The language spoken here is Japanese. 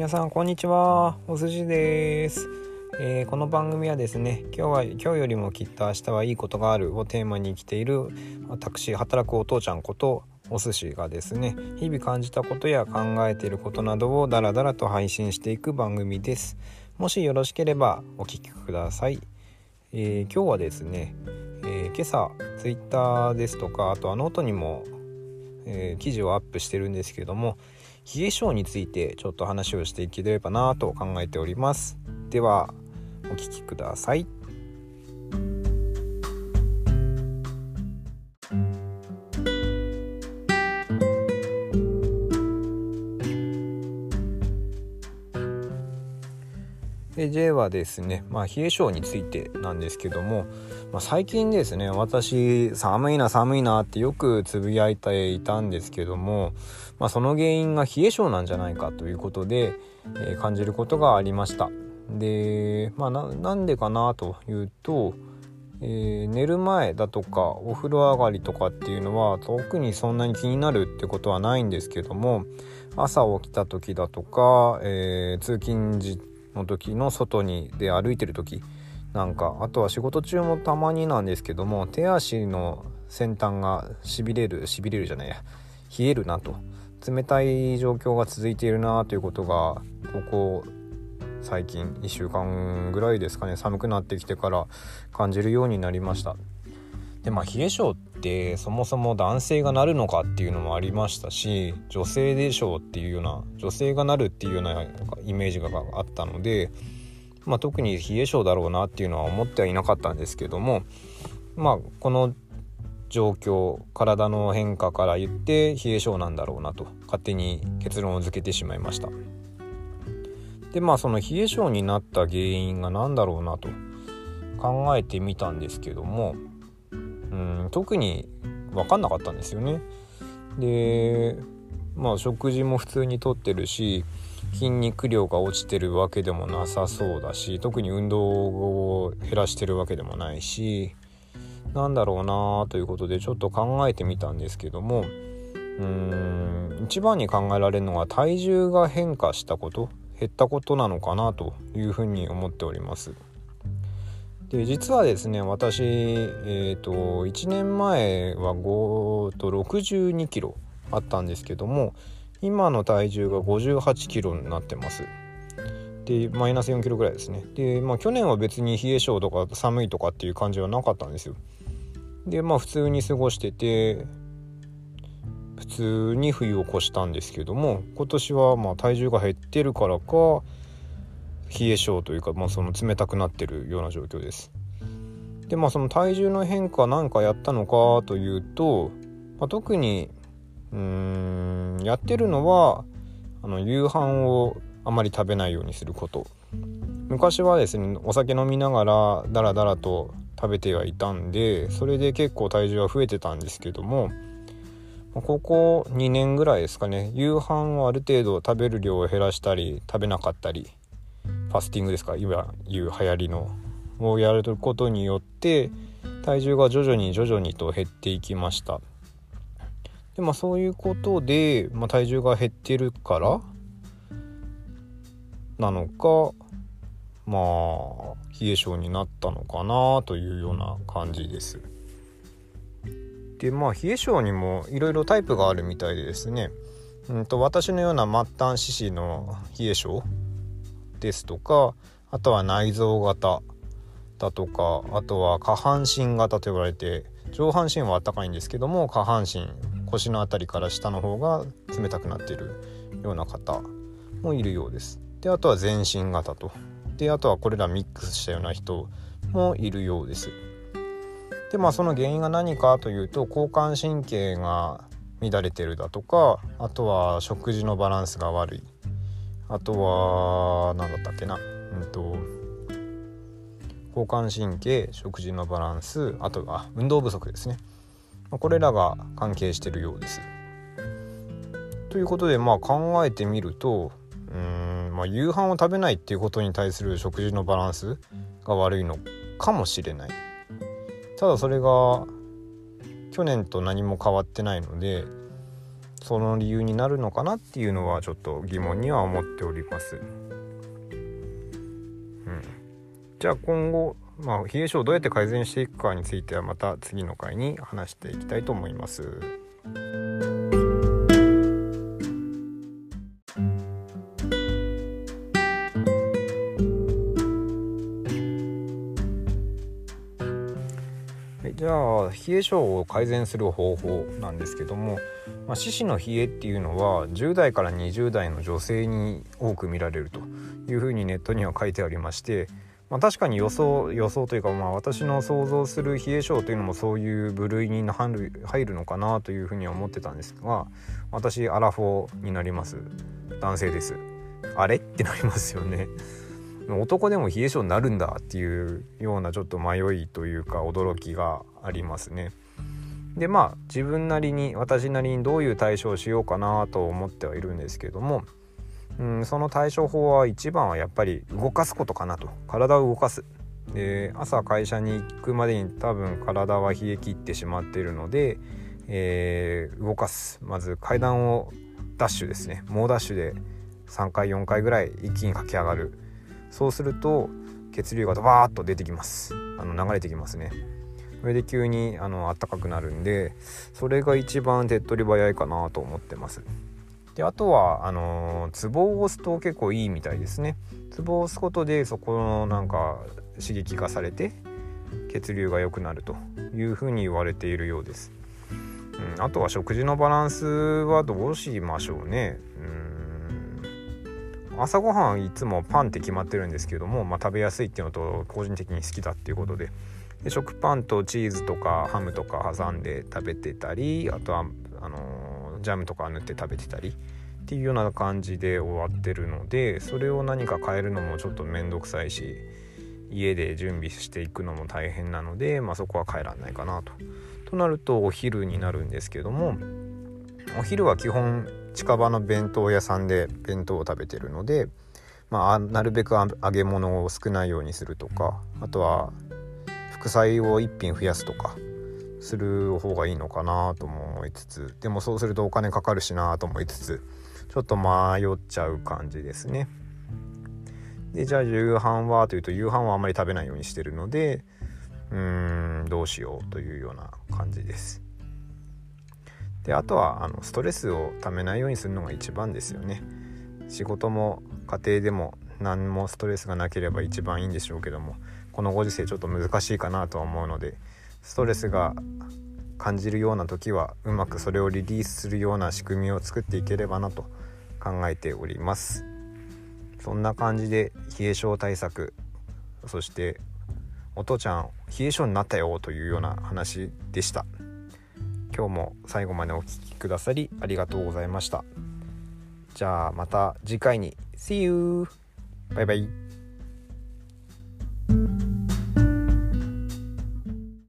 皆さんこんにちは。おすしです、えー、この番組はですね今日は今日よりもきっと明日はいいことがあるをテーマに生きている私働くお父ちゃんことお寿司がですね日々感じたことや考えていることなどをダラダラと配信していく番組です。もしよろしければお聞きください、えー、今日はですね、えー、今朝ツイッターですとかあとはノートにも、え記事をアップしてるんですけども冷え性についてちょっと話をしていければなと考えております。ではお聞きください。で J はですね、まあ、冷え性についてなんですけども、まあ、最近ですね私寒いな寒いなってよくつぶやいていたんですけども、まあ、その原因が冷え性なんじゃないかということで、えー、感じることがありました。で、まあ、なんでかなというと、えー、寝る前だとかお風呂上がりとかっていうのは特にそんなに気になるってことはないんですけども朝起きた時だとか、えー、通勤時の時の外にで歩いてる時なんかあとは仕事中もたまになんですけども手足の先端がしびれるしびれるじゃないや冷えるなと。冷たい状況が続いているなということがここ最近1週間ぐらいですかね寒くなってきてから感じるようになりました。でまあ冷え性ってそもそも男性がなるのかっていうのもありましたし女性でしょうっていうような女性がなるっていうようなイメージがあったので、まあ、特に冷え性だろうなっていうのは思ってはいなかったんですけどもまあこの状況体の変化から言って冷え性なんだろうなと勝手に結論を付けてしまいました。でまあその冷え性になった原因が何だろうなと考えてみたんですけどもうん特に分かんなかったんですよね。でまあ食事も普通にとってるし筋肉量が落ちてるわけでもなさそうだし特に運動を減らしてるわけでもないしなんだろうなということでちょっと考えてみたんですけどもうーん一番に考えられるのは体重が変化したこと減ったことなのかなというふうに思っております。で実はですね私、えーと、1年前は5と62キロあったんですけども今の体重が58キロになってます。でマイナス4キロぐらいですね。でまあ去年は別に冷え性とか寒いとかっていう感じはなかったんですよ。でまあ普通に過ごしてて普通に冬を越したんですけども今年はまあ体重が減ってるからか冷え性というか、まあ、その冷たくなってるような状況です。でまあその体重の変化なんかやったのかというと、まあ、特にうんやってるのはあの夕飯をあまり食べないようにすること昔はですねお酒飲みながらダラダラと食べてはいたんでそれで結構体重は増えてたんですけどもここ2年ぐらいですかね夕飯をある程度食べる量を減らしたり食べなかったりファスティングですか？今言う流行りの。をやることによって体重が徐々に徐々にと減っていきました。でまあそういうことで、まあ、体重が減ってるからなのかまあ冷え性になったのかなというような感じです。でまあ冷え性にもいろいろタイプがあるみたいでですね。うんと私のような末端四肢の冷え性ですとかあとは内臓型だとかあとは下半身型と呼ばれて上半身はあったかいんですけども下半身腰の辺りから下の方が冷たくなっているような方もいるようです。であとは全身型とであとはこれらミックスしたような人もいるようです。でまあその原因が何かというと交感神経が乱れてるだとかあとは食事のバランスが悪いあとは何だったっけなうんと交感神経食事のバランスあとは運動不足ですねこれらが関係してるようです。ということでまあ考えてみるとうん、まあ、夕飯を食べないっていうことに対する食事のバランスが悪いのかもしれない。ただそれが去年と何も変わってないのでその理由になるのかなっていうのはちょっと疑問には思っております。うん、じゃあ今後、まあ、冷え性をどうやって改善していくかについてはまた次の回に話していきたいと思います。冷え症を改善する方法なんですけども、まあ、四肢の冷えっていうのは10代から20代の女性に多く見られるというふうにネットには書いてありまして、まあ、確かに予想予想というか、まあ、私の想像する冷え症というのもそういう部類に入るのかなというふうには思ってたんですが私アラフォーになります。男性です。あれ？ってなりますよね。男でも冷え性になるんだっていうようなちょっと迷いというか驚きがありますね。でまあ自分なりに私なりにどういう対処をしようかなと思ってはいるんですけども、うん、その対処法は一番はやっぱり動かすことかなと体を動かす。で朝会社に行くまでに多分体は冷え切ってしまっているので、えー、動かすまず階段をダッシュですね猛ダッシュで3回4回ぐらい一気に駆け上がるそうすると血流がドバーッと出てきます。あの流れてきますね。それで急にあの暖かくなるんでそれが一番手っ取り早いかなと思ってます。であとはあのツボを押すと結構いいみたいですね。ツボを押すことでそこのなんか刺激化されて血流が良くなるというふうに言われているようです、うん、あとは食事のバランスはどうしましょうね。朝ごはんいつもパンって決まってるんですけども、まあ、食べやすいっていうのと個人的に好きだっていうことでで食パンとチーズとかハムとか挟んで食べてたりあとはあの、ジャムとか塗って食べてたりっていうような感じで終わってるのでそれを何か変えるのもちょっと面倒くさいし家で準備していくのも大変なので、まあ、そこは変えらんないかなと。となるとお昼になるんですけどもお昼は基本近場の弁当屋さんで弁当を食べてるので、まあ、なるべく揚げ物を少ないようにするとかあとは副菜を1品増やすとかする方がいいのかなとも思いつつでもそうするとお金かかるしなと思いつつちょっと迷っちゃう感じですね。でじゃあ夕飯はというと夕飯はあんまり食べないようにしてるのでうーんどうしようというような感じです。であとはあのストレスをためないようにするのが一番ですよね仕事も家庭でも何もストレスがなければ一番いいんでしょうけどもこのご時世ちょっと難しいかなとは思うのでストレスが感じるような時はうまくそれをリリースするような仕組みを作っていければなと考えておりますそんな感じで冷え症対策そしてお父ちゃん冷え性になったよというような話でした。今日も最後までお聴きくださりありがとうございました。じゃあまた次回に See you! バイバイ